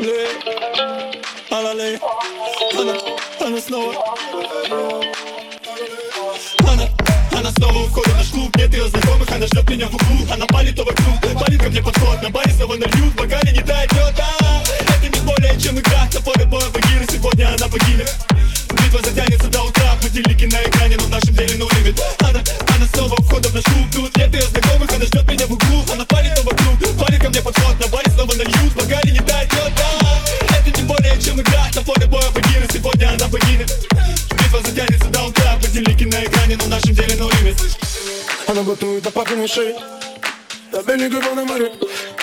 Она она, снова. Она, она снова уходит в наш клуб Нет ее знакомых, она ждет меня в углу. Она палит то вокруг, палит ко мне подход. На баре снова нальют, бокале не дает лёда Это не более чем игра. На поле боя Багира, сегодня она погибнет Битва затянется до утра. Будильники на экране, но в нашем деле no limit Она, она снова входа в наш клуб Тут нет ее знакомых, она ждет меня в углу. Она палит то вокруг, палит ко мне подход no limit Она готовит на папиной шее На берегу волны море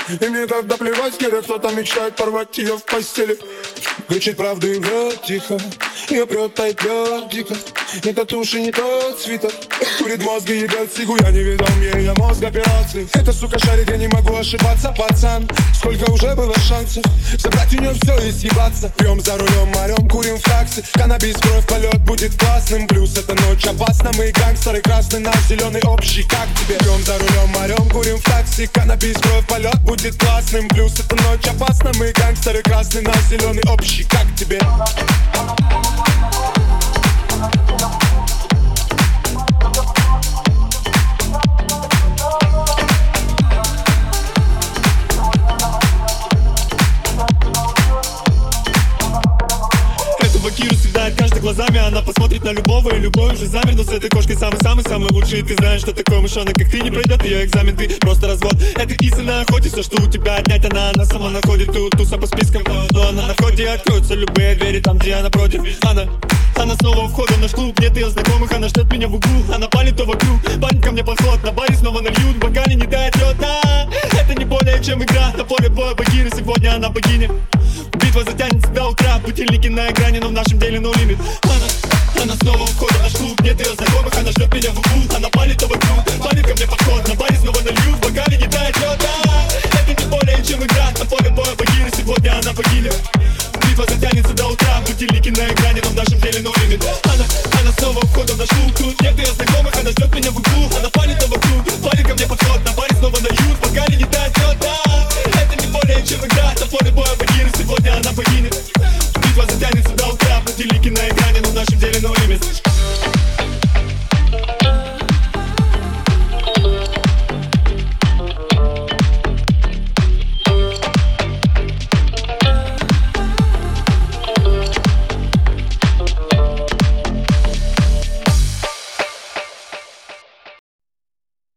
И мне когда плевать, когда кто-то мечтает порвать ее в постели. Кричит правду и врет тихо Ее прет, лед дико Не татуши, не тот свитер Курит мозг и ебет сигу Я не видал мире я мозг операций Эта сука шарит, я не могу ошибаться, пацан. Сколько уже было шансов Забрать у нее все и съебаться? Пьем за рулем, морем, курим в такси Каннабис, кровь, полет будет классным. Плюс эта ночь опасна, мы гангстеры Красный наш зеленый общий, как тебе? Пьем за рулем, морем, такси Каннабис, кровь, полет будет классным Плюс эта ночь опасна, мы гангстеры Красный наш зеленый общий, как тебе? Этого Киру всегда каждый глазами Она посмотрит на любого и любой уже замер Но с этой кошкой. Самый-самый-самый лучший Ты знаешь, что такой мышонок, как ты Не пройдет ее экзамен, ты просто развод. Это киса на охоте, все, что у тебя отнять Она, она сама находит, ты туса по спискам. Но она на входе, откроются любые двери Там, где она против. Она, она снова у входа в наш клуб Нет ее знакомых, она ждет меня в углу. Она палит то вокруг, парень ко мне подход На баре снова нальют, в бокале не дает лед А, Это не более чем игра На поле боя Багира, сегодня она богиня Битва затянется до утра, будильники на экране, но в нашем деле ну лимит Она, она снова уходит в наш клуб, нет ее знакомых, она ждет меня в углу. Она палит то вокруг, палит ко мне подход, на баре снова налью, в бокале не тает лед а, Это не более чем игра, на поле боя богиня, сегодня она богиня Битва затянется до